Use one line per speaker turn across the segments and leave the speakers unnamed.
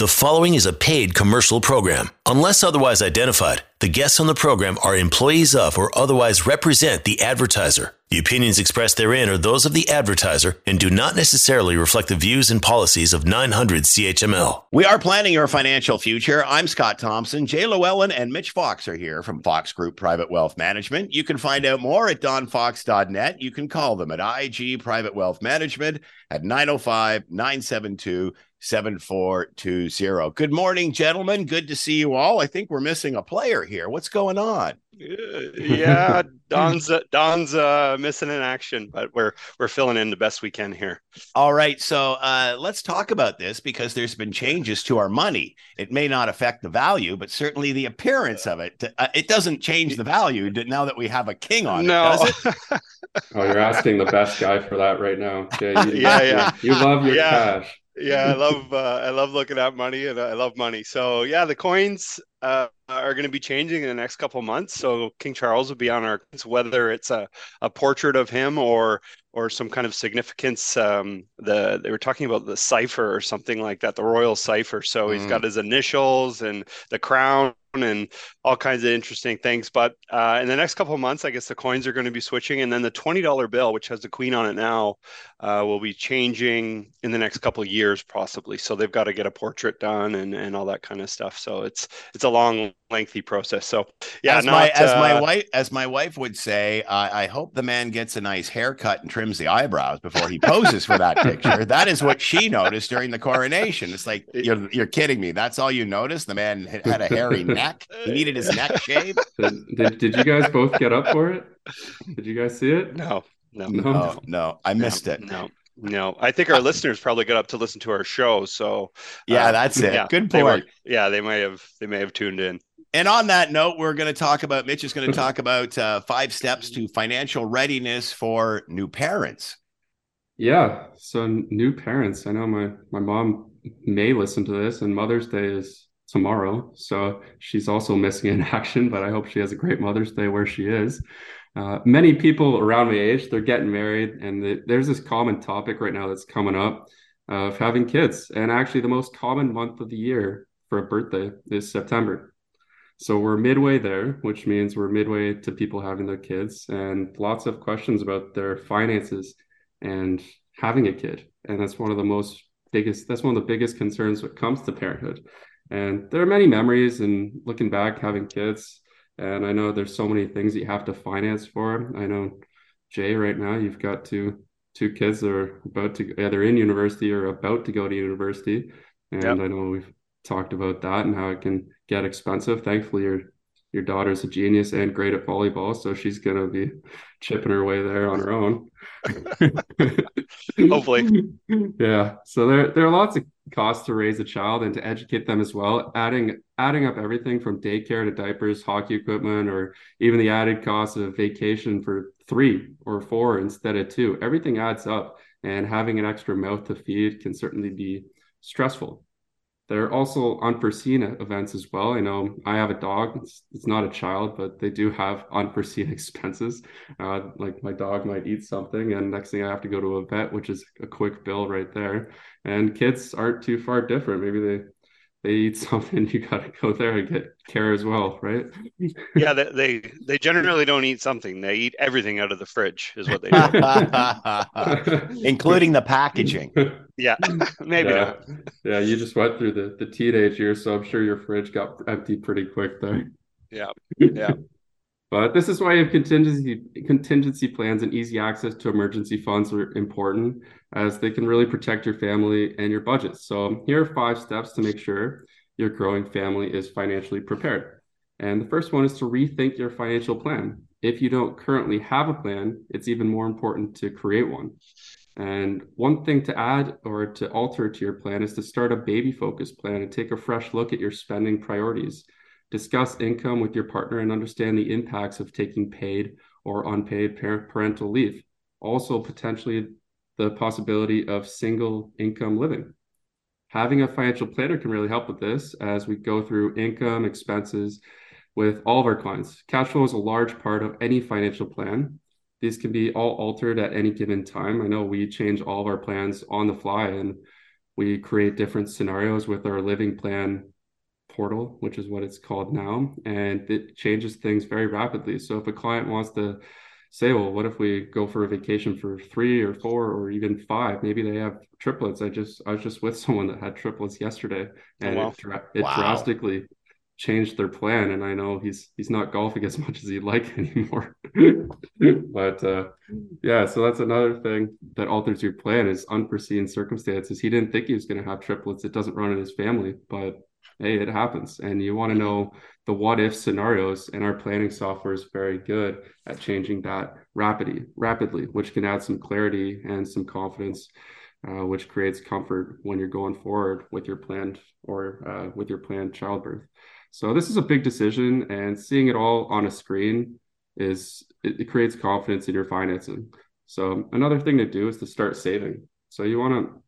The following is a paid commercial program. Unless otherwise identified, the guests on the program are employees of or otherwise represent the advertiser. The opinions expressed therein are those of the advertiser and do not necessarily reflect the views and policies of 900 CHML.
We are planning your financial future. I'm Scott Thompson. Jay Llewellyn and Mitch Fox are here from Fox Group Private Wealth Management. You can find out more at donfox.net. You can call them at IG Private Wealth Management at 905 972 7420. Good morning, gentlemen. Good to see you all. I think we're missing a player here. What's going on?
yeah, Don's uh, Don's uh, missing in action, but we're we're filling in the best we can here.
All right, so uh, let's talk about this because there's been changes to our money. It may not affect the value, but certainly the appearance of it. Uh, it doesn't change the value now that we have a king on
no.
it. Does it?
oh, you're asking the best guy for that right now.
Yeah, you, yeah, yeah.
You, you love your yeah. cash
yeah, I love uh, I love looking at money and I love money. So yeah, the coins uh, are going to be changing in the next couple months. So King Charles will be on our whether it's a, a portrait of him or or some kind of significance. Um, the they were talking about the cipher or something like that, the royal cipher. So mm. he's got his initials and the crown and all kinds of interesting things. But uh, in the next couple of months, I guess the coins are going to be switching, and then the twenty dollar bill, which has the queen on it now, uh, will be changing in the next couple of years, possibly. So they've got to get a portrait done and and all that kind of stuff. So it's it's a long, lengthy process. So yeah,
as
not,
my as
uh,
my wife as my wife would say, I hope the man gets a nice haircut and trims the eyebrows before he poses for that picture. That is what she noticed during the coronation. It's like you're you're kidding me. That's all you noticed. The man had a hairy neck. He needed his neck shaved.
Did, did, did you guys both get up for it? Did you guys see it?
No, no,
no, no. no I missed
no,
it.
No. No, I think our listeners probably got up to listen to our show. So
yeah, uh, that's it. Yeah, Good point. They were,
yeah, they may have they may have tuned in.
And on that note, we're going to talk about Mitch is going to talk about uh, five steps to financial readiness for new parents.
Yeah, so new parents. I know my my mom may listen to this, and Mother's Day is tomorrow, so she's also missing in action. But I hope she has a great Mother's Day where she is. Uh, many people around my age they're getting married, and the, there's this common topic right now that's coming up of having kids. And actually, the most common month of the year for a birthday is September. So we're midway there, which means we're midway to people having their kids and lots of questions about their finances and having a kid. And that's one of the most biggest, that's one of the biggest concerns when it comes to parenthood. And there are many memories and looking back, having kids. And I know there's so many things you have to finance for. I know Jay, right now, you've got two two kids that are about to either in university or about to go to university. And yep. I know we've talked about that and how it can get expensive. Thankfully, your your daughter's a genius and great at volleyball, so she's gonna be chipping her way there on her own.
Hopefully,
yeah. So there there are lots of costs to raise a child and to educate them as well. Adding adding up everything from daycare to diapers, hockey equipment, or even the added cost of vacation for three or four instead of two. Everything adds up, and having an extra mouth to feed can certainly be stressful. There are also unforeseen events as well. I know I have a dog. It's, it's not a child, but they do have unforeseen expenses. Uh, like my dog might eat something, and next thing I have to go to a vet, which is a quick bill right there. And kids aren't too far different. Maybe they they eat something, you got to go there and get care as well, right?
yeah, they, they, they generally don't eat something; they eat everything out of the fridge, is what they do,
including the packaging.
Yeah, maybe.
Yeah. yeah, you just went through the the teenage years, so I'm sure your fridge got empty pretty quick there.
Yeah, yeah.
But this is why you have contingency contingency plans and easy access to emergency funds are important as they can really protect your family and your budget. So um, here are five steps to make sure your growing family is financially prepared. And the first one is to rethink your financial plan. If you don't currently have a plan, it's even more important to create one. And one thing to add or to alter to your plan is to start a baby focused plan and take a fresh look at your spending priorities discuss income with your partner and understand the impacts of taking paid or unpaid parent parental leave. Also, potentially the possibility of single income living. Having a financial planner can really help with this as we go through income, expenses with all of our clients. Cash flow is a large part of any financial plan. These can be all altered at any given time. I know we change all of our plans on the fly and we create different scenarios with our living plan portal, which is what it's called now, and it changes things very rapidly. So if a client wants to say, well, what if we go for a vacation for three or four or even five? Maybe they have triplets. I just I was just with someone that had triplets yesterday, oh, and oh, wow. it, it wow. drastically changed their plan. And I know he's he's not golfing as much as he'd like anymore. but uh, yeah, so that's another thing that alters your plan is unforeseen circumstances. He didn't think he was going to have triplets. It doesn't run in his family, but hey, it happens. And you want to know the what if scenarios, and our planning software is very good at changing that rapidly, rapidly, which can add some clarity and some confidence, uh, which creates comfort when you're going forward with your planned or uh, with your planned childbirth. So this is a big decision, and seeing it all on a screen is it, it creates confidence in your financing. So another thing to do is to start saving. So you want to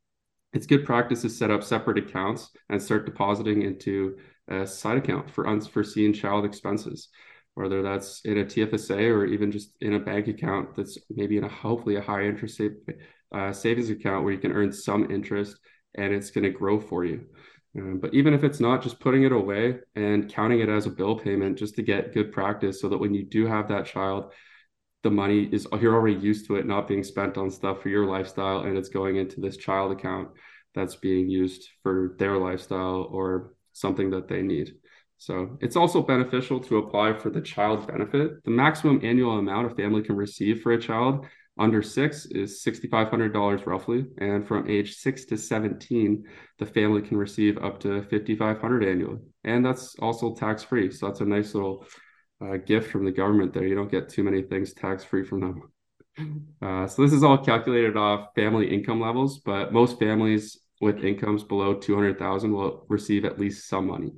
it's good practice to set up separate accounts and start depositing into a side account for unforeseen child expenses, whether that's in a TFSA or even just in a bank account that's maybe in a hopefully a high interest uh, savings account where you can earn some interest and it's going to grow for you. Um, but even if it's not, just putting it away and counting it as a bill payment just to get good practice so that when you do have that child, the money is you're already used to it not being spent on stuff for your lifestyle and it's going into this child account that's being used for their lifestyle or something that they need. So it's also beneficial to apply for the child benefit. The maximum annual amount a family can receive for a child under six is $6,500 roughly. And from age six to 17, the family can receive up to 5,500 annually. And that's also tax free. So that's a nice little uh, gift from the government there. You don't get too many things tax free from them. Uh, so this is all calculated off family income levels, but most families with incomes below 200,000 will receive at least some money.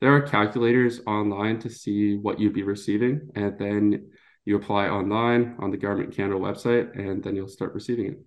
There are calculators online to see what you'd be receiving, and then you apply online on the Government Canada website, and then you'll start receiving it.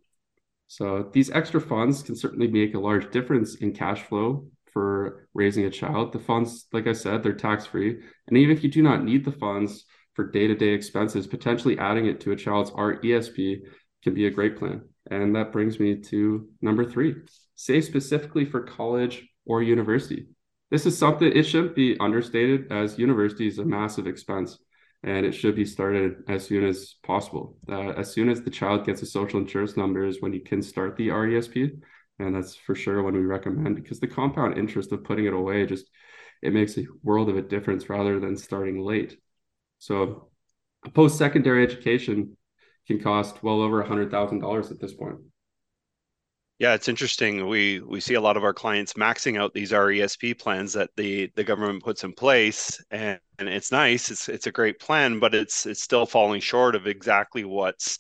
So these extra funds can certainly make a large difference in cash flow for raising a child. The funds, like I said, they're tax free. And even if you do not need the funds for day to day expenses, potentially adding it to a child's RESP can be a great plan. And that brings me to number three save specifically for college or university. This is something, it shouldn't be understated as university is a massive expense and it should be started as soon as possible. Uh, as soon as the child gets a social insurance number is when you can start the RESP and that's for sure when we recommend because the compound interest of putting it away just it makes a world of a difference rather than starting late so a post-secondary education can cost well over $100000 at this point
yeah, it's interesting. We we see a lot of our clients maxing out these RESP plans that the the government puts in place, and, and it's nice. It's it's a great plan, but it's it's still falling short of exactly what's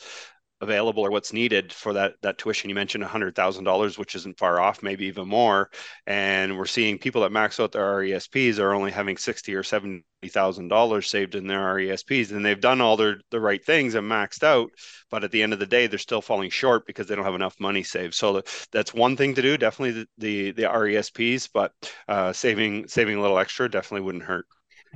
available or what's needed for that that tuition. You mentioned $100,000, which isn't far off, maybe even more. And we're seeing people that max out their RESPs are only having sixty or seventy thousand dollars saved in their RESPs, and they've done all their the right things and maxed out. But at the end of the day, they're still falling short because they don't have enough money saved. So that's one thing to do. Definitely the the, the RESPs, but uh, saving saving a little extra definitely wouldn't hurt.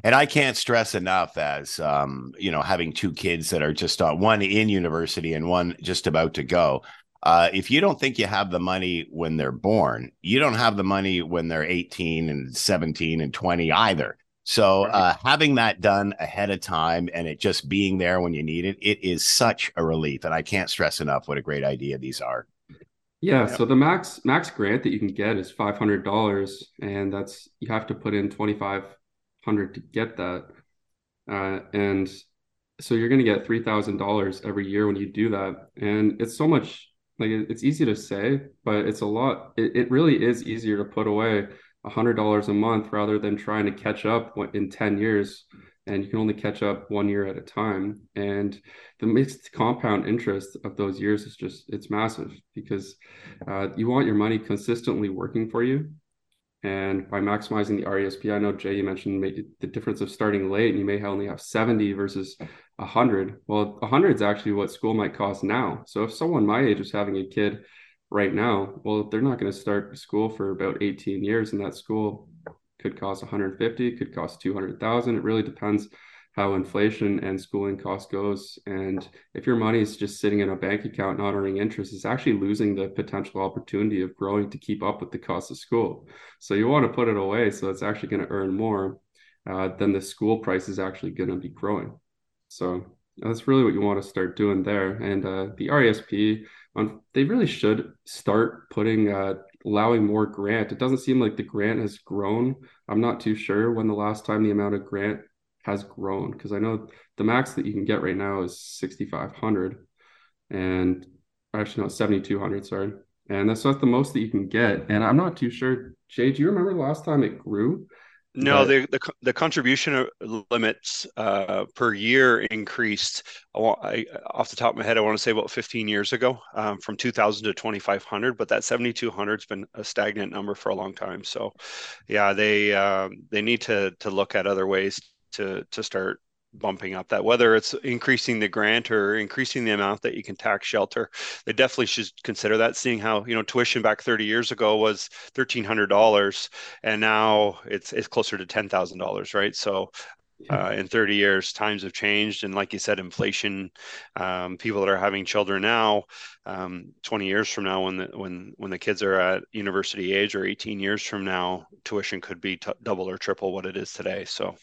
And I can't stress enough as um, you know, having two kids that are just uh, one in university and one just about to go. Uh, if you don't think you have the money when they're born, you don't have the money when they're 18 and 17 and 20 either. So uh, having that done ahead of time and it just being there when you need it, it is such a relief. And I can't stress enough what a great idea these are.
Yeah, so the max max grant that you can get is five hundred dollars, and that's you have to put in twenty five hundred to get that, uh, and so you're going to get three thousand dollars every year when you do that, and it's so much like it's easy to say, but it's a lot. It, it really is easier to put away a hundred dollars a month rather than trying to catch up in ten years, and you can only catch up one year at a time. And the mixed compound interest of those years is just it's massive because uh, you want your money consistently working for you and by maximizing the RESP, I know Jay, you mentioned the difference of starting late and you may only have 70 versus 100. Well, 100 is actually what school might cost now. So if someone my age is having a kid right now, well, they're not going to start school for about 18 years, and that school could cost 150, could cost 200,000. It really depends how inflation and schooling cost goes. And if your money is just sitting in a bank account not earning interest, it's actually losing the potential opportunity of growing to keep up with the cost of school. So you want to put it away so it's actually going to earn more uh, then the school price is actually going to be growing. So that's really what you want to start doing there. And uh, the RESP, um, they really should start putting uh, allowing more grant. It doesn't seem like the grant has grown. I'm not too sure when the last time the amount of grant has grown because I know the max that you can get right now is 6,500 and actually no 7,200. Sorry, and that's not the most that you can get. And I'm not too sure. Jay, do you remember the last time it grew?
No, the, the, the contribution limits uh, per year increased. I, I, off the top of my head, I want to say about 15 years ago, um, from 2,000 to 2,500. But that 7,200 has been a stagnant number for a long time. So, yeah, they um, they need to to look at other ways to to start bumping up that whether it's increasing the grant or increasing the amount that you can tax shelter they definitely should consider that seeing how you know tuition back 30 years ago was $1300 and now it's it's closer to $10000 right? So uh, in 30 years times have changed and like you said inflation um, people that are having children now um, 20 years from now when the when when the kids are at university age or 18 years from now tuition could be t- double or triple what it is today so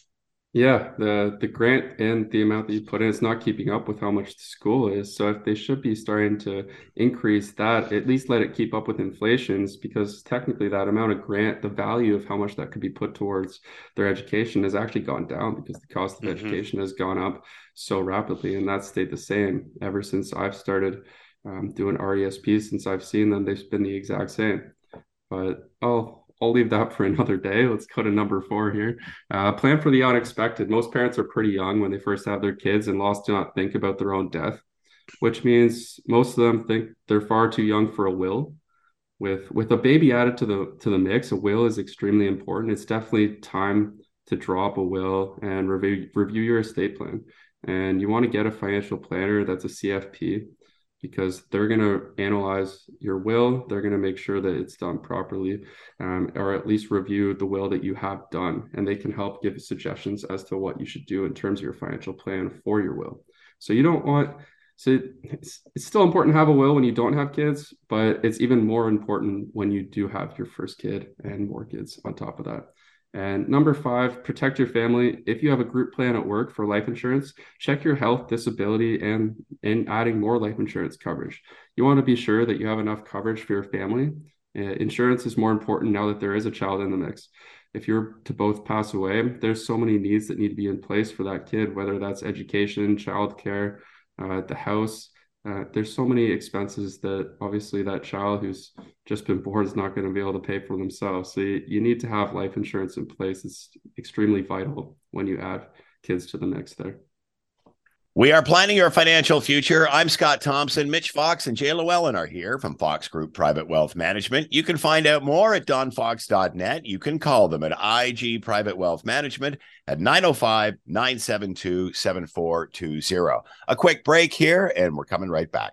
yeah, the the grant and the amount that you put in is not keeping up with how much the school is. So if they should be starting to increase that, at least let it keep up with inflations, because technically that amount of grant, the value of how much that could be put towards their education has actually gone down because the cost of mm-hmm. education has gone up so rapidly, and that stayed the same ever since I've started um, doing RESPs. Since I've seen them, they've been the exact same. But oh, I'll leave that for another day. Let's go to number four here. Uh, plan for the unexpected. Most parents are pretty young when they first have their kids, and lost do not think about their own death, which means most of them think they're far too young for a will. With with a baby added to the to the mix, a will is extremely important. It's definitely time to draw up a will and review review your estate plan. And you want to get a financial planner that's a CFP because they're going to analyze your will. They're going to make sure that it's done properly, um, or at least review the will that you have done. And they can help give suggestions as to what you should do in terms of your financial plan for your will. So you don't want, so it's, it's still important to have a will when you don't have kids, but it's even more important when you do have your first kid and more kids on top of that. And number five, protect your family. If you have a group plan at work for life insurance, check your health, disability, and in adding more life insurance coverage. You want to be sure that you have enough coverage for your family. Uh, insurance is more important now that there is a child in the mix. If you're to both pass away, there's so many needs that need to be in place for that kid, whether that's education, childcare, uh, the house, uh, there's so many expenses that obviously that child who's just been born is not going to be able to pay for themselves. So you, you need to have life insurance in place. It's extremely vital when you add kids to the mix there.
We are planning your financial future. I'm Scott Thompson. Mitch Fox and Jay Llewellyn are here from Fox Group Private Wealth Management. You can find out more at donfox.net. You can call them at IG Private Wealth Management at 905 972 7420. A quick break here, and we're coming right back.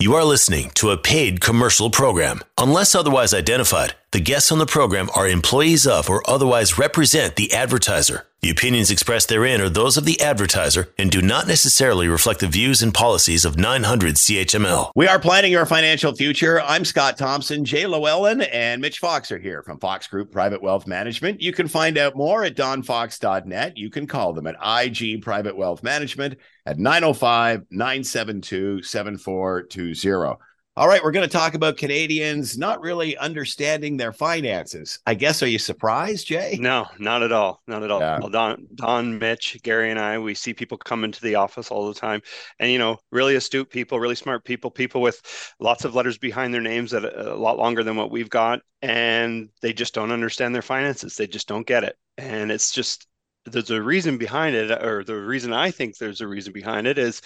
You are listening to a paid commercial program. Unless otherwise identified, the guests on the program are employees of or otherwise represent the advertiser. The opinions expressed therein are those of the advertiser and do not necessarily reflect the views and policies of 900 CHML.
We are planning your financial future. I'm Scott Thompson, Jay Llewellyn, and Mitch Fox are here from Fox Group Private Wealth Management. You can find out more at donfox.net. You can call them at IG Private Wealth Management at 905 972 7420. All right, we're going to talk about Canadians not really understanding their finances. I guess, are you surprised, Jay?
No, not at all. Not at all. Yeah. Well, Don, Don, Mitch, Gary, and I, we see people come into the office all the time. And, you know, really astute people, really smart people, people with lots of letters behind their names that are a lot longer than what we've got. And they just don't understand their finances. They just don't get it. And it's just, there's a reason behind it, or the reason I think there's a reason behind it is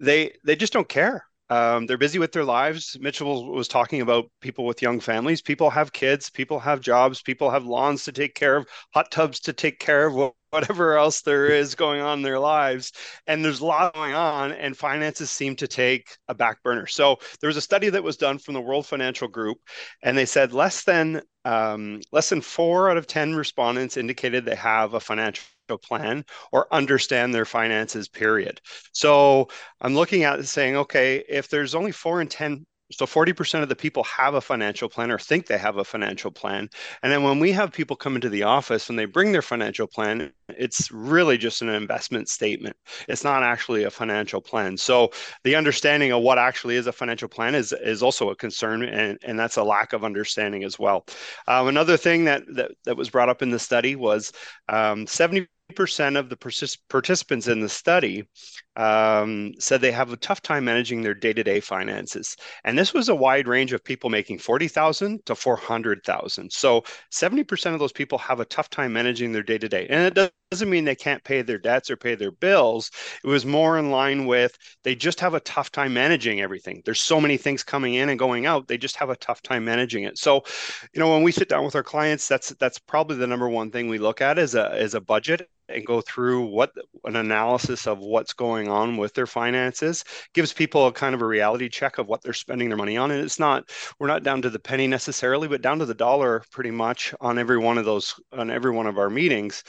they they just don't care Um, they're busy with their lives. Mitchell was talking about people with young families. People have kids, people have jobs, people have lawns to take care of, hot tubs to take care of, whatever else there is going on in their lives. And there's a lot going on, and finances seem to take a back burner. So there was a study that was done from the World Financial Group, and they said less than um, less than four out of ten respondents indicated they have a financial plan or understand their finances period so i'm looking at saying okay if there's only four in ten so 40% of the people have a financial plan or think they have a financial plan. And then when we have people come into the office and they bring their financial plan, it's really just an investment statement. It's not actually a financial plan. So the understanding of what actually is a financial plan is, is also a concern, and, and that's a lack of understanding as well. Um, another thing that, that, that was brought up in the study was um, 70 percent of the participants in the study um, said they have a tough time managing their day-to-day finances. And this was a wide range of people making 40000 to 400000 so 70% of those people have a tough time managing their day-to-day. And it doesn't mean they can't pay their debts or pay their bills. It was more in line with they just have a tough time managing everything. There's so many things coming in and going out. They just have a tough time managing it. So you know when we sit down with our clients that's that's probably the number one thing we look at is a is a budget and go through what an analysis of what's going on with their finances gives people a kind of a reality check of what they're spending their money on. And it's not we're not down to the penny necessarily but down to the dollar pretty much on every one of those on every one of our meetings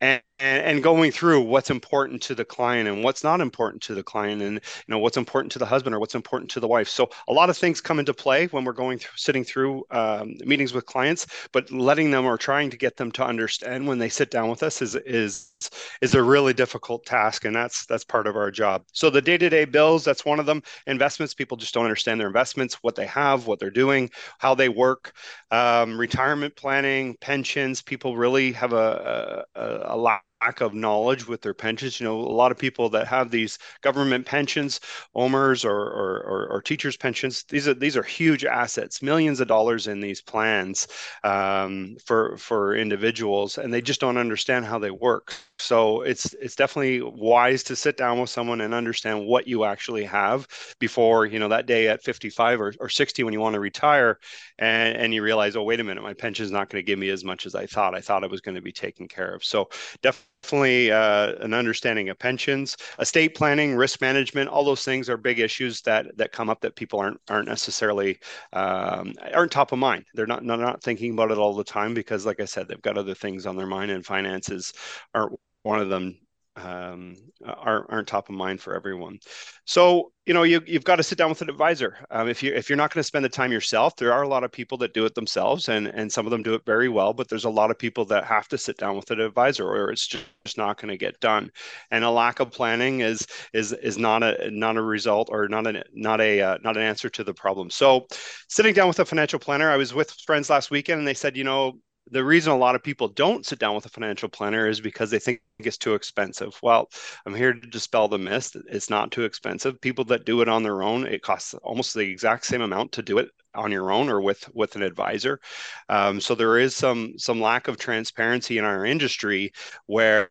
and, and, going through what's important to the client and what's not important to the client and you know what's important to the husband or what's important to the wife. So a lot of things come into play when we're going through sitting through um, meetings with clients but letting them or trying to get them to understand when they sit down with us is is is a really difficult task and that's that's part of our job. So the day-to-day bills that's one of them. Investments people just don't understand their investments what they have what they're doing how they work. Um, retirement planning pensions people really have a, a, a lot lack of knowledge with their pensions. You know, a lot of people that have these government pensions, OMERS or, or, or, or teachers' pensions, these are these are huge assets, millions of dollars in these plans um, for for individuals, and they just don't understand how they work. So it's it's definitely wise to sit down with someone and understand what you actually have before you know that day at 55 or, or 60 when you want to retire, and, and you realize, oh wait a minute, my pension is not going to give me as much as I thought. I thought I was going to be taken care of. So definitely definitely uh, an understanding of pensions, estate planning, risk management. All those things are big issues that that come up that people aren't aren't necessarily um, aren't top of mind. They're not, not not thinking about it all the time because, like I said, they've got other things on their mind, and finances aren't one of them um, aren't, aren't top of mind for everyone. So you know you, you've got to sit down with an advisor. Um, if you if you're not going to spend the time yourself, there are a lot of people that do it themselves, and and some of them do it very well. But there's a lot of people that have to sit down with an advisor, or it's just, not going to get done. And a lack of planning is is is not a not a result or not a not a uh, not an answer to the problem. So, sitting down with a financial planner, I was with friends last weekend, and they said, you know, the reason a lot of people don't sit down with a financial planner is because they think it's too expensive. Well, I'm here to dispel the myth. It's not too expensive. People that do it on their own, it costs almost the exact same amount to do it on your own or with with an advisor. Um, so there is some some lack of transparency in our industry where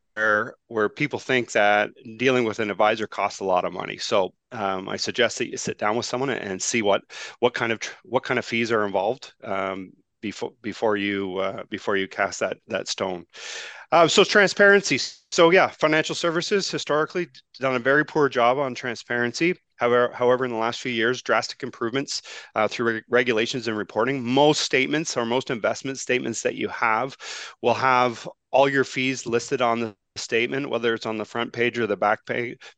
where people think that dealing with an advisor costs a lot of money. So um, I suggest that you sit down with someone and see what what kind of what kind of fees are involved. Um, before before you uh, before you cast that that stone. Uh, so transparency. So yeah, financial services historically done a very poor job on transparency. However, however, in the last few years, drastic improvements uh, through re- regulations and reporting. Most statements or most investment statements that you have will have all your fees listed on the statement, whether it's on the front page or the back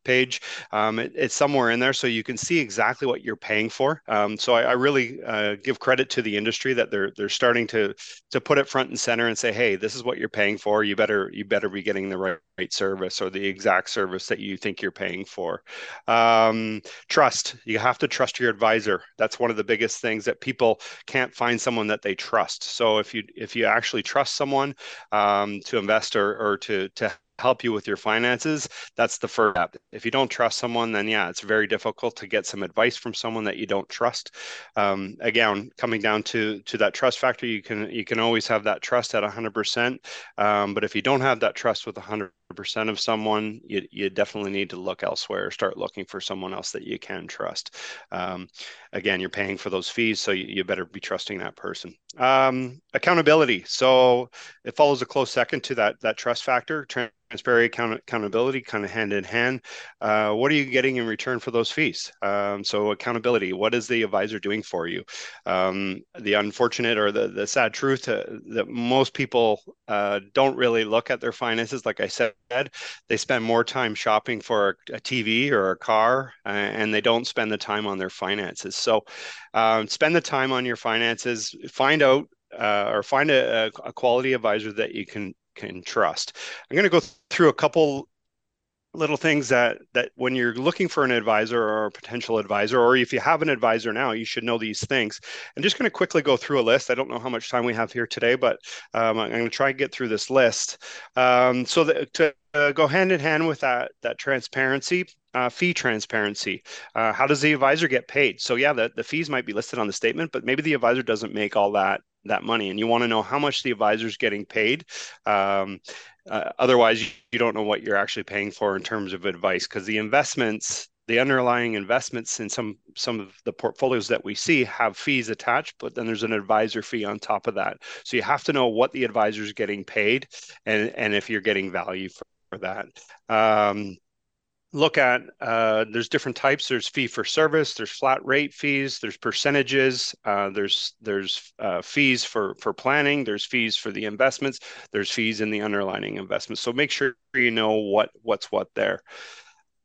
page. Um, it, it's somewhere in there, so you can see exactly what you're paying for. Um, so I, I really uh, give credit to the industry that they're they're starting to to put it front and center and say, hey, this is what you're paying for. You better you better be getting the right, right service or the exact service that you think you're paying for. Um, trust. You have to trust your advisor. That's one of the biggest things that people can't find someone that they trust. So if you if you actually trust someone um, to invest or, or to to help you with your finances, that's the first step. If you don't trust someone, then yeah, it's very difficult to get some advice from someone that you don't trust. Um, again, coming down to to that trust factor, you can you can always have that trust at 100%. Um, but if you don't have that trust with 100 percent of someone, you, you definitely need to look elsewhere. Start looking for someone else that you can trust. Um, again, you're paying for those fees, so you, you better be trusting that person. Um, accountability. So it follows a close second to that that trust factor. Transparency, account- accountability, kind of hand in hand. Uh, what are you getting in return for those fees? Um, so accountability. What is the advisor doing for you? Um, the unfortunate or the the sad truth uh, that most people uh, don't really look at their finances. Like I said, they spend more time shopping for a, TV or a car, uh, and they don't spend the time on their finances. So um, spend the time on your finances. Find out uh, or find a, a, quality advisor that you can can trust. I'm going to go through a couple little things that that when you're looking for an advisor or a potential advisor or if you have an advisor now you should know these things i'm just going to quickly go through a list i don't know how much time we have here today but um, i'm going to try and get through this list um, so that, to uh, go hand in hand with that that transparency uh, fee transparency. Uh, how does the advisor get paid? So yeah the, the fees might be listed on the statement but maybe the advisor doesn't make all that that money and you want to know how much the advisor is getting paid. Um, uh, otherwise you don't know what you're actually paying for in terms of advice because the investments the underlying investments in some some of the portfolios that we see have fees attached but then there's an advisor fee on top of that. So you have to know what the advisor is getting paid and and if you're getting value for, for that um, look at uh, there's different types there's fee for service there's flat rate fees there's percentages uh, there's there's uh, fees for for planning there's fees for the investments there's fees in the underlying investments so make sure you know what what's what there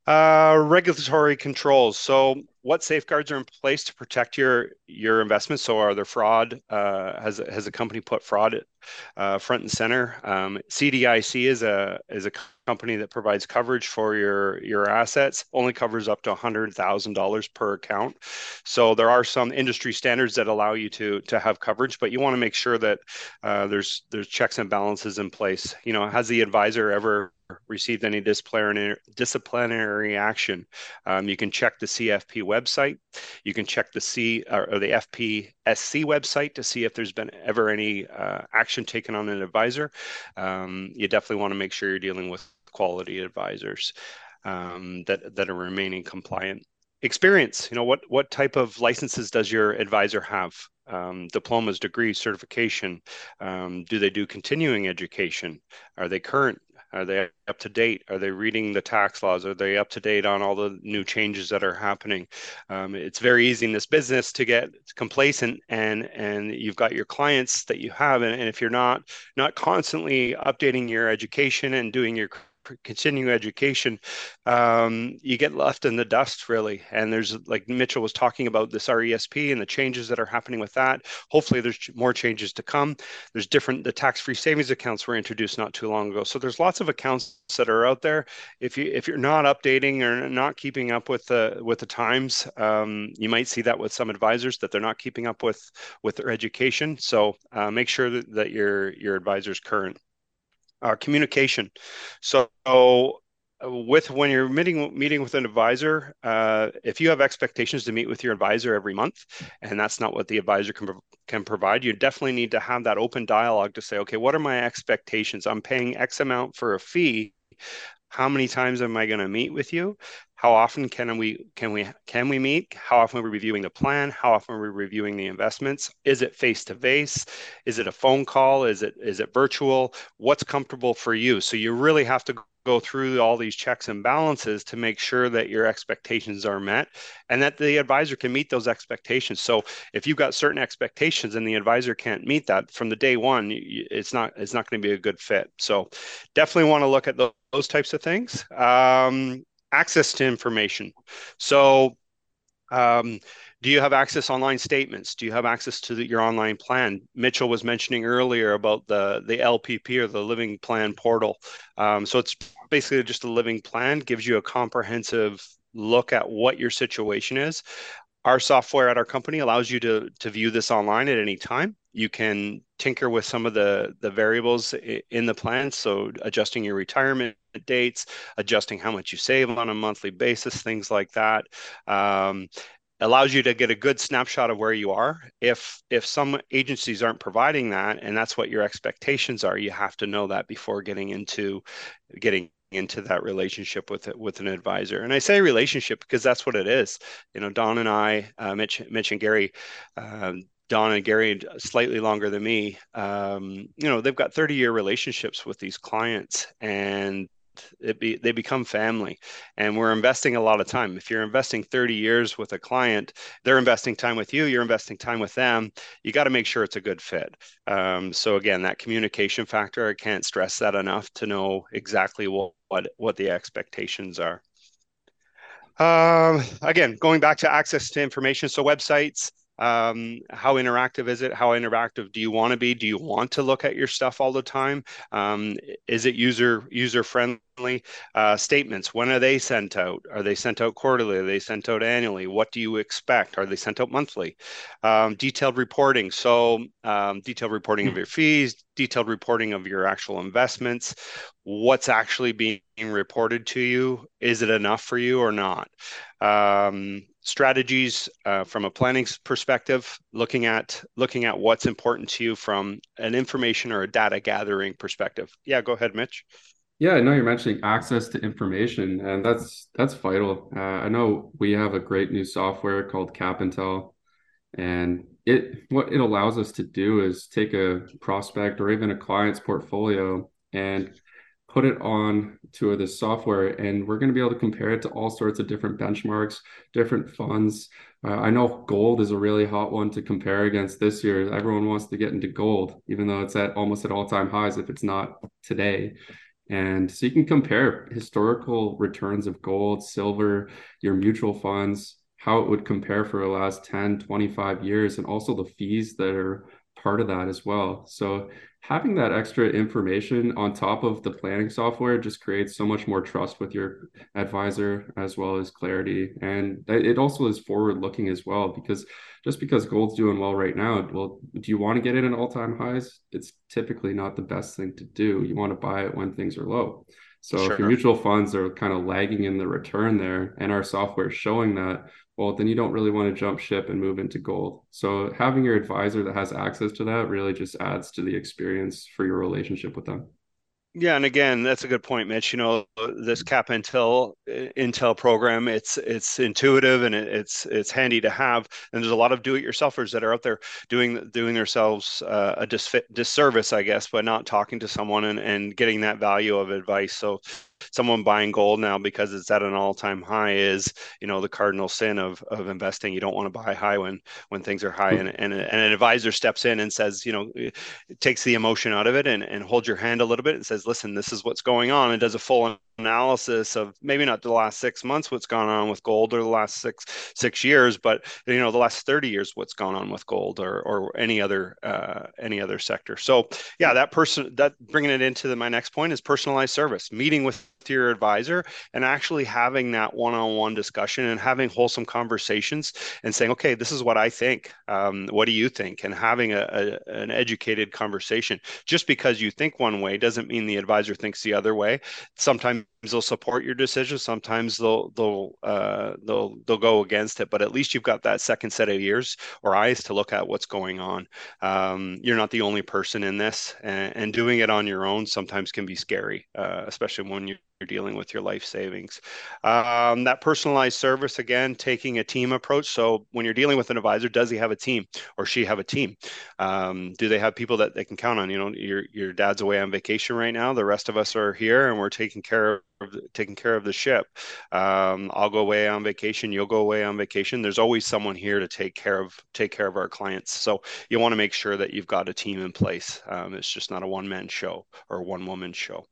uh, regulatory controls. So, what safeguards are in place to protect your your investments? So, are there fraud? Uh, has has a company put fraud uh, front and center? Um, CDIC is a is a company that provides coverage for your your assets. Only covers up to hundred thousand dollars per account. So, there are some industry standards that allow you to to have coverage, but you want to make sure that uh, there's there's checks and balances in place. You know, has the advisor ever received any disciplinary, disciplinary action, um, you can check the CFP website. You can check the C or, or the FPSC website to see if there's been ever any uh, action taken on an advisor. Um, you definitely want to make sure you're dealing with quality advisors um, that that are remaining compliant. Experience, you know, what what type of licenses does your advisor have? Um, diplomas, degrees, certification? Um, do they do continuing education? Are they current are they up to date? Are they reading the tax laws? Are they up to date on all the new changes that are happening? Um, it's very easy in this business to get complacent, and and you've got your clients that you have, and, and if you're not not constantly updating your education and doing your continuing education, um, you get left in the dust really. And there's like Mitchell was talking about this RESP and the changes that are happening with that. Hopefully, there's more changes to come. There's different the tax-free savings accounts were introduced not too long ago. So there's lots of accounts that are out there. If you if you're not updating or not keeping up with the with the times, um, you might see that with some advisors that they're not keeping up with with their education. So uh, make sure that, that your your advisor's current uh, communication. So with when you're meeting meeting with an advisor, uh, if you have expectations to meet with your advisor every month, and that's not what the advisor can can provide, you definitely need to have that open dialogue to say, okay, what are my expectations? I'm paying X amount for a fee. How many times am I going to meet with you? How often can we can we can we meet? How often are we reviewing the plan? How often are we reviewing the investments? Is it face to face? Is it a phone call? Is it is it virtual? What's comfortable for you? So you really have to go through all these checks and balances to make sure that your expectations are met and that the advisor can meet those expectations so if you've got certain expectations and the advisor can't meet that from the day one it's not it's not going to be a good fit so definitely want to look at those, those types of things um, access to information. So, um, do you have access online statements? Do you have access to the, your online plan? Mitchell was mentioning earlier about the the LPP or the Living Plan portal. Um, so it's basically just a living plan, gives you a comprehensive look at what your situation is. Our software at our company allows you to to view this online at any time. You can tinker with some of the the variables in the plan, so adjusting your retirement dates, adjusting how much you save on a monthly basis, things like that. Um, allows you to get a good snapshot of where you are if if some agencies aren't providing that and that's what your expectations are you have to know that before getting into getting into that relationship with with an advisor. And I say relationship because that's what it is. You know, Don and I, uh, Mitch, Mitch and Gary, um, Don and Gary, slightly longer than me, um, you know, they've got 30 year relationships with these clients and it be they become family. And we're investing a lot of time. If you're investing 30 years with a client they're investing time with you you're investing time with them you got to make sure it's a good fit. Um, so again that communication factor i can't stress that enough to know exactly what what, what the expectations are. Um, again going back to access to information so websites um, how interactive is it? How interactive do you want to be? Do you want to look at your stuff all the time? Um, is it user user friendly uh, statements when are they sent out? Are they sent out quarterly? Are they sent out annually? What do you expect? Are they sent out monthly? Um, detailed reporting. So um, detailed reporting of your fees detailed reporting of your actual investments what's actually being reported to you? Is it enough for you or not? Um, strategies uh, from a planning perspective looking at looking at what's important to you from an information or a data gathering perspective. Yeah go ahead mitch.
Yeah i know you're mentioning access to information and that's that's vital. Uh, i know we have a great new software called capintel and it what it allows us to do is take a prospect or even a client's portfolio and put it on to this software and we're going to be able to compare it to all sorts of different benchmarks different funds. Uh, i know gold is a really hot one to compare against this year. Everyone wants to get into gold even though it's at almost at all-time highs if it's not today. And so you can compare historical returns of gold silver your mutual funds how it would compare for the last 10 25 years and also the fees that are part of that as well. So having that extra information on top of the planning software just creates so much more trust with your advisor as well as clarity. And it also is forward looking as well because just because gold's doing well right now well do you want to get in all-time highs? It's typically not the best thing to do. You want to buy it when things are low so sure. if your mutual funds are kind of lagging in the return there and our software is showing that well, then you don't really want to jump ship and move into gold. So having your advisor that has access to that really just adds to the experience for your relationship with them.
Yeah, and again, that's a good point, Mitch. You know, this Cap Intel Intel program, it's it's intuitive and it's it's handy to have. And there's a lot of do-it-yourselfers that are out there doing doing themselves uh, a dis- disservice, I guess, by not talking to someone and, and getting that value of advice. So someone buying gold now because it's at an all-time high is you know the cardinal sin of of investing. You don't want to buy high when when things are high. And, and, and an advisor steps in and says you know takes the emotion out of it and, and holds your hand a little bit and says listen this is what's going on. And does a full analysis of maybe not the last six months what's gone on with gold or the last six six years but you know the last 30 years what's gone on with gold or or any other uh, any other sector. So yeah that person that bringing it into the, my next point is personalized service meeting with your advisor and actually having that one-on-one discussion and having wholesome conversations and saying okay this is what i think. Um, what do you think? and having a, a, an educated conversation. Just because you think one way doesn't mean the advisor thinks the other way. Sometimes they'll support your decision sometimes they'll they'll uh, they'll they'll go against it but at least you've got that second set of ears or eyes to look at what's going on um, you're not the only person in this and, and, doing it on your own sometimes can be scary uh, especially when you you're dealing with your life savings. Um, that personalized service, again, taking a team approach. So when you're dealing with an advisor, does he have a team or she have a team? Um, do they have people that they can count on? You know, your your dad's away on vacation right now. The rest of us are here, and we're taking care of taking care of the ship. Um, I'll go away on vacation. You'll go away on vacation. There's always someone here to take care of take care of our clients. So you want to make sure that you've got a team in place. Um, it's just not a one man show or one woman show.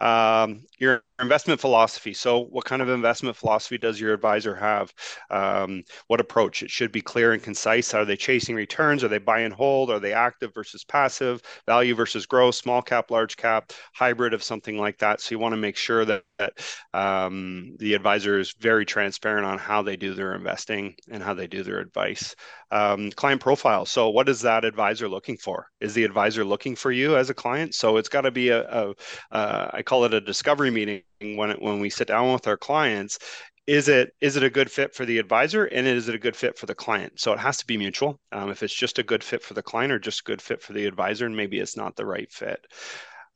Um, your investment philosophy. So, what kind of investment philosophy does your advisor have? Um, what approach? It should be clear and concise. Are they chasing returns? Are they buy and hold? Are they active versus passive? Value versus growth? Small cap, large cap, hybrid of something like that. So, you want to make sure that that um, the advisor is very transparent on how they do their investing and how they do their advice. Um, client profile. So, what is that advisor looking for? Is the advisor looking for you as a client? So, it's got to be a, a uh, I call it a discovery meeting when it, when we sit down with our clients is it is it a good fit for the advisor and is it a good fit for the client so it has to be mutual um, if it's just a good fit for the client or just a good fit for the advisor and maybe it's not the right fit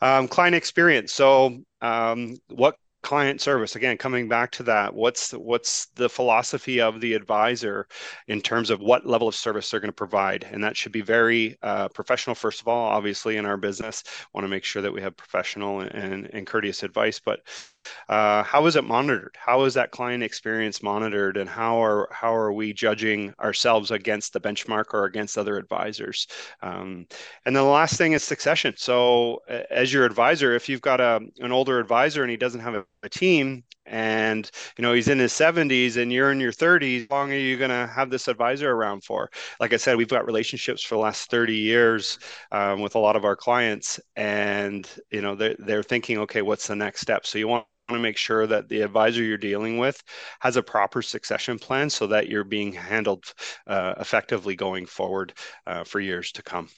um, client experience. So um, what client service? Again coming back to that what's what's the philosophy of the advisor in terms of what level of service they're going to provide? And that should be very uh, professional first of all obviously in our business. Want to make sure that we have professional and, and courteous advice but uh, how is it monitored? How is that client experience monitored, and how are how are we judging ourselves against the benchmark or against other advisors? Um, and then the last thing is succession. So, as your advisor, if you've got a an older advisor and he doesn't have a, a team, and you know he's in his 70s and you're in your 30s how long are you going to have this advisor around for like i said we've got relationships for the last 30 years um, with a lot of our clients and you know they're, they're thinking okay what's the next step so you want to make sure that the advisor you're dealing with has a proper succession plan so that you're being handled uh, effectively going forward uh, for years to come.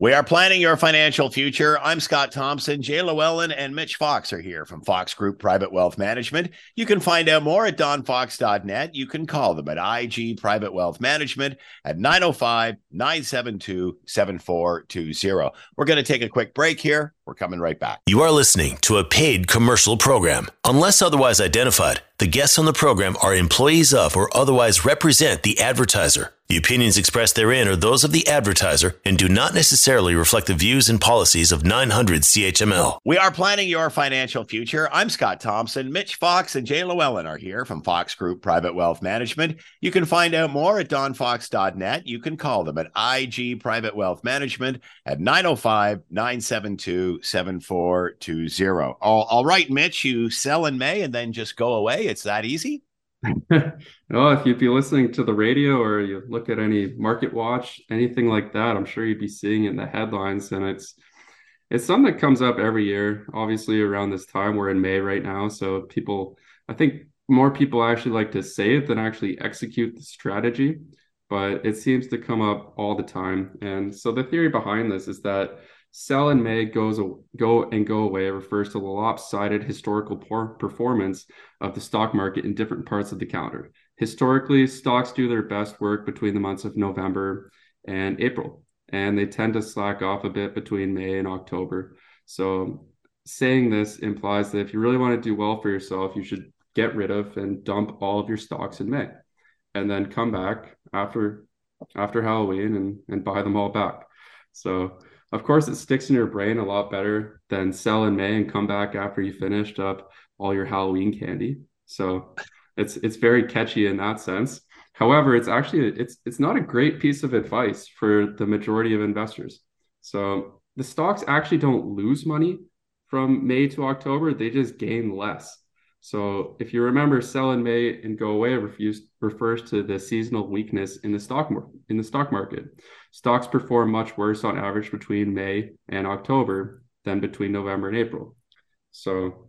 We are planning your financial future. I'm Scott Thompson. Jay Llewellyn and Mitch Fox are here from Fox Group Private Wealth Management. You can find out more at donfox.net. You can call them at IG Private Wealth Management at 905 972 7420. We're going to take a quick break here. We're coming right back.
You are listening to a paid commercial program. Unless otherwise identified, the guests on the program are employees of or otherwise represent the advertiser. The opinions expressed therein are those of the advertiser and do not necessarily reflect the views and policies of 900 CHML.
We are planning your financial future. I'm Scott Thompson. Mitch Fox and Jay Llewellyn are here from Fox Group Private Wealth Management. You can find out more at donfox.net. You can call them at IG Private Wealth Management at 905 972 7420. All right, Mitch, you sell in May and then just go away. It's that easy?
oh, if you'd be listening to the radio or you look at any market watch, anything like that, I'm sure you'd be seeing it in the headlines. And it's it's something that comes up every year. Obviously, around this time, we're in May right now, so people, I think more people actually like to say it than actually execute the strategy. But it seems to come up all the time. And so the theory behind this is that Sell in May goes go and go away refers to the lopsided historical performance of the stock market in different parts of the calendar. Historically, stocks do their best work between the months of November and April, and they tend to slack off a bit between May and October. So, saying this implies that if you really want to do well for yourself, you should get rid of and dump all of your stocks in May, and then come back after after Halloween and and buy them all back. So of course, it sticks in your brain a lot better than sell in May and come back after you finished up all your Halloween candy. So it's it's very catchy in that sense. However, it's actually it's it's not a great piece of advice for the majority of investors. So the stocks actually don't lose money from May to October; they just gain less. So if you remember, sell in May and go away refuse, refers to the seasonal weakness in the stock in the stock market. Stocks perform much worse on average between May and October than between November and April. So,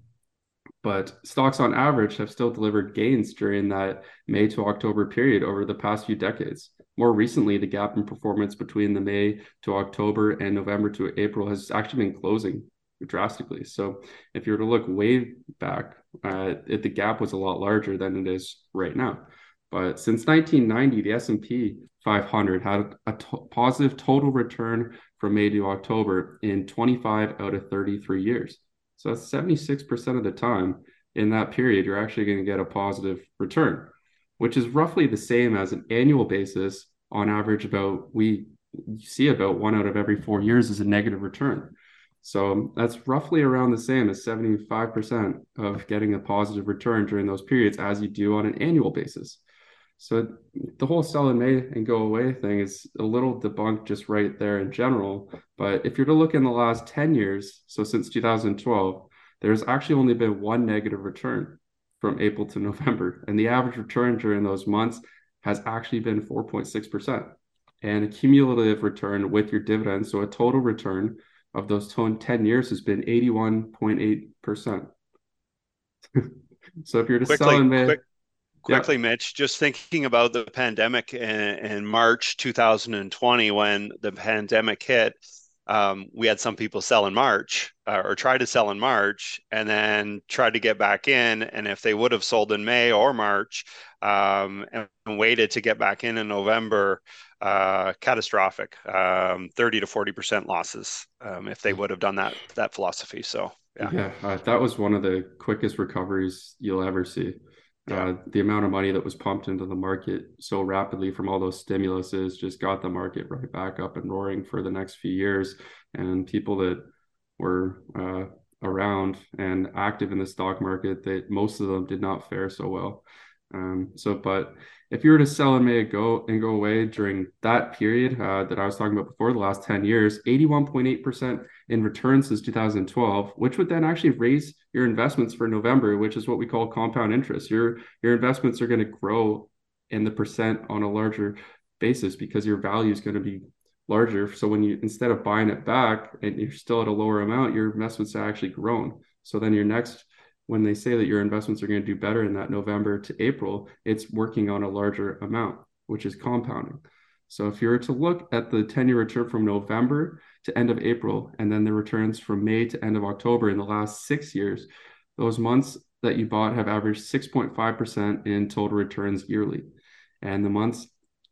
but stocks on average have still delivered gains during that May to October period over the past few decades. More recently, the gap in performance between the May to October and November to April has actually been closing drastically. So if you were to look way back, uh, it, the gap was a lot larger than it is right now. But since 1990, the S&P 500 had a positive total return from May to October in 25 out of 33 years. So that's 76% of the time in that period, you're actually going to get a positive return, which is roughly the same as an annual basis. On average, about we see about one out of every four years is a negative return. So um, that's roughly around the same as 75% of getting a positive return during those periods as you do on an annual basis. So the whole sell in May and go away thing is a little debunked just right there in general. But if you're to look in the last 10 years, so since 2012, there's actually only been one negative return from April to November. And the average return during those months has actually been 4.6%. And a cumulative return with your dividends, so a total return of those 10 years has been 81.8%. so if you're to quickly, sell in May, quick,
quickly, yeah. Mitch, just thinking about the pandemic in, in March 2020 when the pandemic hit, um, we had some people sell in March uh, or try to sell in March and then tried to get back in. And if they would have sold in May or March um, and waited to get back in in November, uh, catastrophic, um, 30 to 40% losses um, if they would have done that, that philosophy. So
Yeah, yeah uh, that was one of the quickest recoveries you'll ever see. Yeah. Uh, the amount of money that was pumped into the market so rapidly from all those stimuluses just got the market right back up and roaring for the next few years. And people that were uh, around and active in the stock market, that most of them did not fare so well. Um, so, but if you were to sell in May go and go away during that period uh, that I was talking about before, the last 10 years, 81.8% in return since 2012, which would then actually raise your investments for November, which is what we call compound interest. Your your investments are going to grow in the percent on a larger basis because your value is going to be larger. So when you instead of buying it back and you're still at a lower amount, your investments are actually grown. So then your next when they say that your investments are going to do better in that November to April, it's working on a larger amount, which is compounding. So if you were to look at the 10 year return from November to end of April, and then the returns from May to end of October in the last six years, those months that you bought have averaged 6.5% in total returns yearly. And the months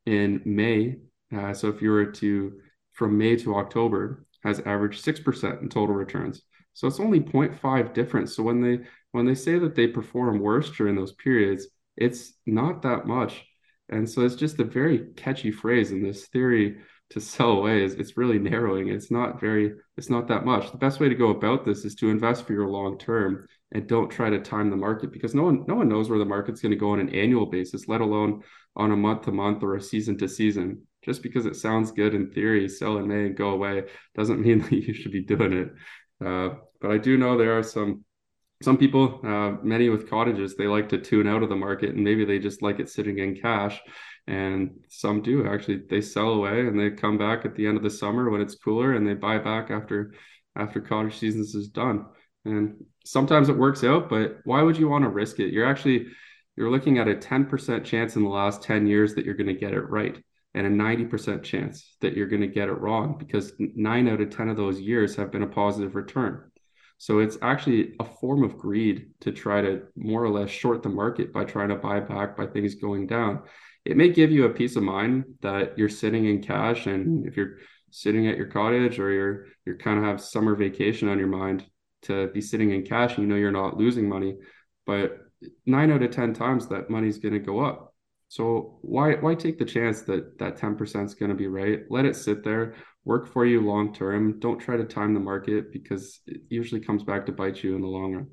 in May, uh, so if you were to, from May to October, has averaged 6% in total returns. So it's only 0.5 difference. So when they when they say that they perform worse during those periods, it's not that much. And so it's just a very catchy phrase in this theory to sell away is it's really narrowing. It's not very, it's not that much. The best way to go about this is to invest for your long term and don't try to time the market because no one no one knows where the market's going to go on an annual basis, let alone on a month to month or a season to season. Just because it sounds good in theory, sell in May and go away doesn't mean that you should be doing it. Uh, but I do know there are some some people, uh, many with cottages, they like to tune out of the market and maybe they just like it sitting in cash. And some do actually, they sell away and they come back at the end of the summer when it's cooler and they buy back after after cottage seasons is done. And sometimes it works out, but why would you want to risk it? You're actually you're looking at a 10% chance in the last 10 years that you're going to get it right and a 90% chance that you're going to get it wrong because 9 out of 10 of those years have been a positive return. So it's actually a form of greed to try to more or less short the market by trying to buy back by things going down. It may give you a peace of mind that you're sitting in cash and if you're sitting at your cottage or you're you're kind of have summer vacation on your mind to be sitting in cash and you know you're not losing money, but 9 out of 10 times that money's going to go up. So why why take the chance that that 10% is going to be right? Let it sit there work for you long term. Don't try to time the market because it usually comes back to bite you in the long run.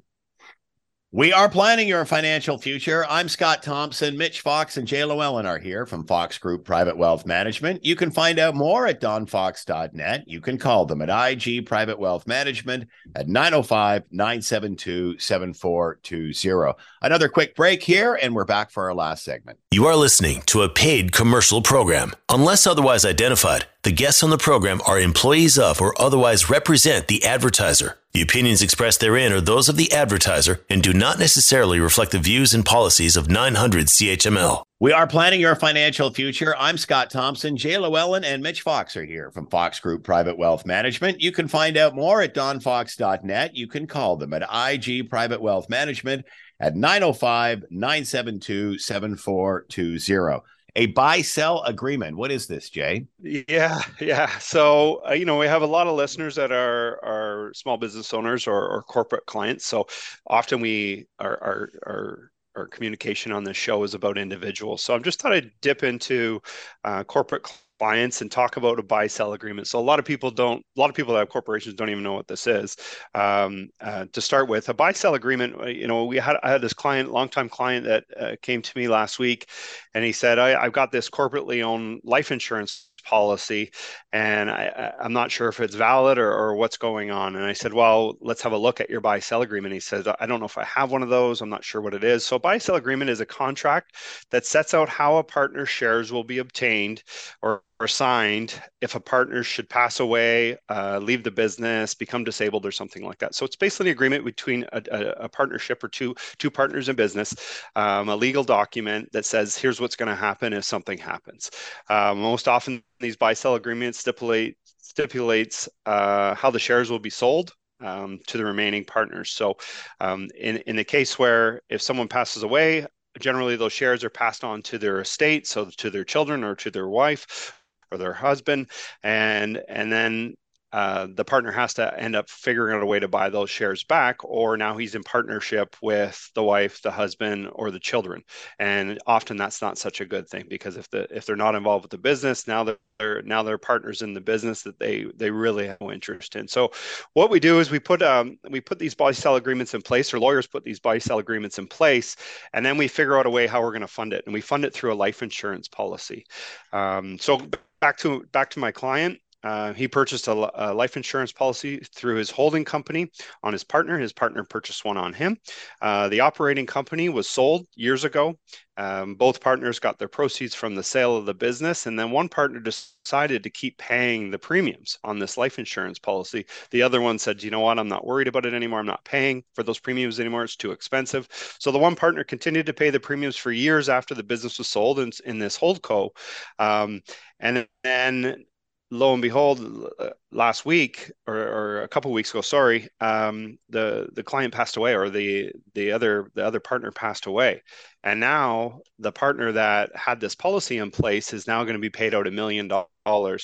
We are planning your financial future. I'm Scott Thompson. Mitch Fox and Jay Llewellyn are here from Fox Group Private Wealth Management. You can find out more at donfox.net. You can call them at IG Private Wealth Management at 905 972 7420. Another quick break here, and we're back for our last segment.
You are listening to a paid commercial program. Unless otherwise identified, the guests on the program are employees of or otherwise represent the advertiser. The opinions expressed therein are those of the advertiser and do not necessarily reflect the views and policies of 900 CHML.
We are planning your financial future. I'm Scott Thompson. Jay Llewellyn and Mitch Fox are here from Fox Group Private Wealth Management. You can find out more at donfox.net. You can call them at IG Private Wealth Management at 905 972 7420 a buy sell agreement. What is this, Jay?
Yeah, yeah. So uh, you know we have a lot of listeners that are are small business owners or, or corporate clients. So often we are are are our communication on this show is about individuals. So I'm just thought I'd dip into uh, corporate clients and talk about a buy sell agreement. So a lot of people don't, a lot of people that have corporations don't even know what this is. Um, uh, to start with, a buy sell agreement, uh, you know, we had I had this client, longtime client that uh, came to me last week, and he said, I, I've got this corporately owned life insurance policy and I, am not sure if it's valid or, or, what's going on. And I said, well, let's have a look at your buy sell agreement. He said, I don't know if I have one of those. I'm not sure what it is. So a buy sell agreement is a contract that sets out how a partner shares will be obtained or are signed if a partner should pass away, uh, leave the business, become disabled, or something like that. So it's basically an agreement between a, a, a partnership or two two partners in business, um, a legal document that says here's what's going to happen if something happens. Uh, most often, these buy-sell agreements stipulate stipulates uh, how the shares will be sold. Um, to the remaining partners. So, um, in in the case where if someone passes away, generally those shares are passed on to their estate, so to their children or to their wife or their husband and and then uh, the partner has to end up figuring out a way to buy those shares back, or now he's in partnership with the wife, the husband, or the children. And often that's not such a good thing because if the if they're not involved with the business, now they're now they're partners in the business that they they really have no interest in. So what we do is we put um, we put these buy sell agreements in place, or lawyers put these buy sell agreements in place, and then we figure out a way how we're going to fund it, and we fund it through a life insurance policy. Um, so back to back to my client uh, he purchased a, a, life insurance policy through his holding company on his partner. His partner purchased one on him. Uh, the operating company was sold years ago. Um, both partners got their proceeds from the sale of the business, and then one partner decided to keep paying the premiums on this life insurance policy. The other one said, "You know what? I'm not worried about it anymore. I'm not paying for those premiums anymore. It's too expensive." So the one partner continued to pay the premiums for years after the business was sold in, in this holdco, um, and then lo and behold, uh, last week or, or a couple weeks ago, sorry, um, the the client passed away, or the the other the other partner passed away, and now the partner that had this policy in place is now going to be paid out a million dollars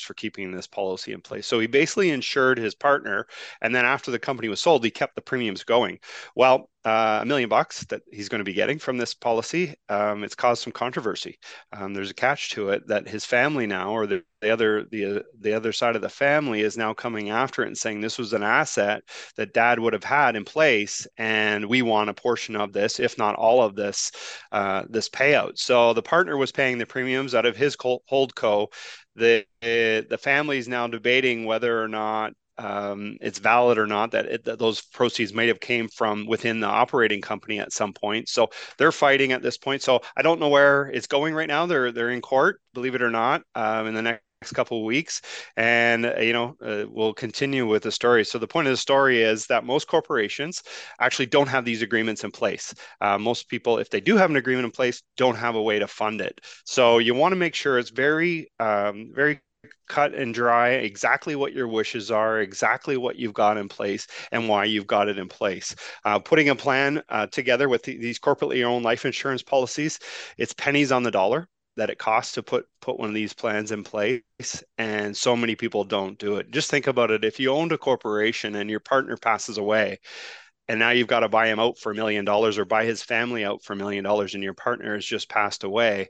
for keeping this policy in place. So he basically insured his partner, and then after the company was sold, he kept the premiums going. Well, uh, a million bucks that he's going to be getting from this policy. Um, it's caused some controversy. Um, there's a catch to it that his family now, or the, the other the the other side of the family, is now coming after it and saying this was an asset that dad would have had in place and we want a portion of this if not all of this uh, this payout so the partner was paying the premiums out of his hold co the the family is now debating whether or not um, it's valid or not that, it, that, those proceeds may have came from within the operating company at some point. So they're fighting at this point. So I don't know where it's going right now. They're they're in court, believe it or not, um, in the next next couple of weeks. And uh, you know uh, we'll continue with the story. So the point of the story is that most corporations actually don't have these agreements in place. Uh, most people if they do have an agreement in place don't have a way to fund it. So you want to make sure it's very um, very cut and dry exactly what your wishes are, exactly what you've got in place, and why you've got it in place. Uh, putting a plan uh, together with the, these corporately owned life insurance policies, it's pennies on the dollar that it costs to put put one of these plans in place and so many people don't do it just think about it if you owned a corporation and your partner passes away and now you've got to buy him out for a million dollars or buy his family out for a million dollars and your partner has just passed away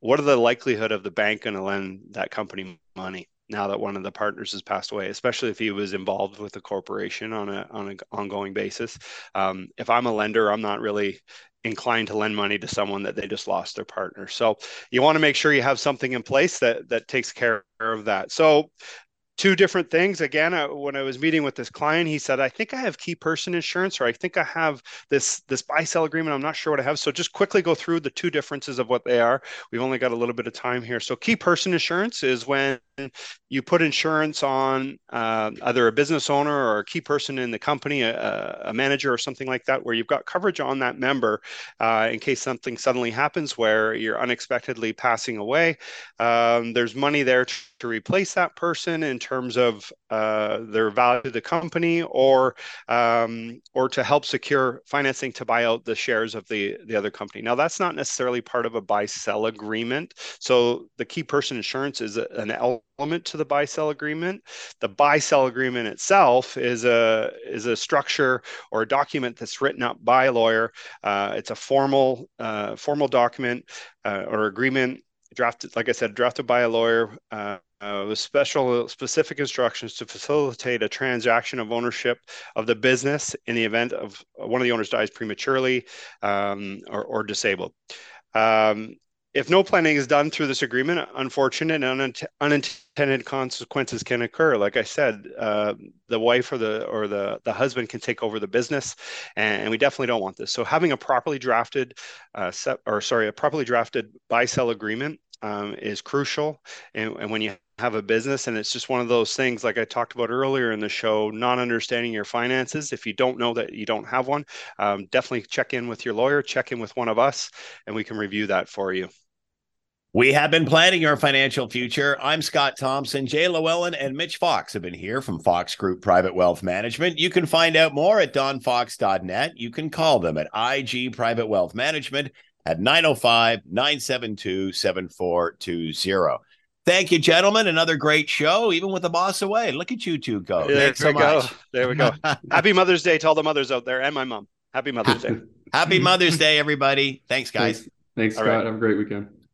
what are the likelihood of the bank going to lend that company money now that one of the partners has passed away, especially if he was involved with the corporation on a on an ongoing basis. Um, if I'm a lender, I'm not really inclined to lend money to someone that they just lost their partner. So you want to make sure you have something in place that that takes care of that. So two different things. Again, I, when I was meeting with this client, he said, "I think I have key person insurance, or I think I have this this buy sell agreement. I'm not sure what I have." So just quickly go through the two differences of what they are. We've only got a little bit of time here. So key person insurance is when you put insurance on uh, either a business owner or a key person in the company, a, a, manager or something like that, where you've got coverage on that member uh, in case something suddenly happens where you're unexpectedly passing away. Um, there's money there to, replace that person in terms of uh, their value to the company or um, or to help secure financing to buy out the shares of the, the other company. Now, that's not necessarily part of a buy sell agreement. So the key person insurance is an element to the buy sell agreement. The buy sell agreement itself is a is a structure or a document that's written up by a lawyer. Uh, it's a formal uh, formal document uh, or agreement drafted, like I said, drafted by a lawyer. Uh, uh, with special specific instructions to facilitate a transaction of ownership of the business in the event of one of the owners dies prematurely um, or, or, disabled. Um, if no planning is done through this agreement, unfortunate and unintended consequences can occur. Like I said, uh, the wife or the or the the husband can take over the business, and, and we definitely don't want this. So having a properly drafted, uh, set, or sorry, a properly drafted buy sell agreement um, is crucial. And, and when you have a business and it's just one of those things like i talked about earlier in the show not understanding your finances if you don't know that you don't have one um, definitely check in with your lawyer check in with one of us and we can review that for you
we have been planning your financial future. I'm Scott Thompson. Jay Llewellyn and Mitch Fox have been here from Fox Group Private Wealth Management. You can find out more at donfox.net. You can call them at IG Private Wealth Management at 905 972 7420. Thank you, gentlemen. Another great show, even with the boss away. Look at you two go.
There
Thanks so
we go.
much.
There we go. Happy Mother's Day to all the mothers out there and my mom. Happy Mother's Day.
Happy Mother's Day, everybody. Thanks, guys.
Thanks, Thanks Scott.
right.
Have a great weekend.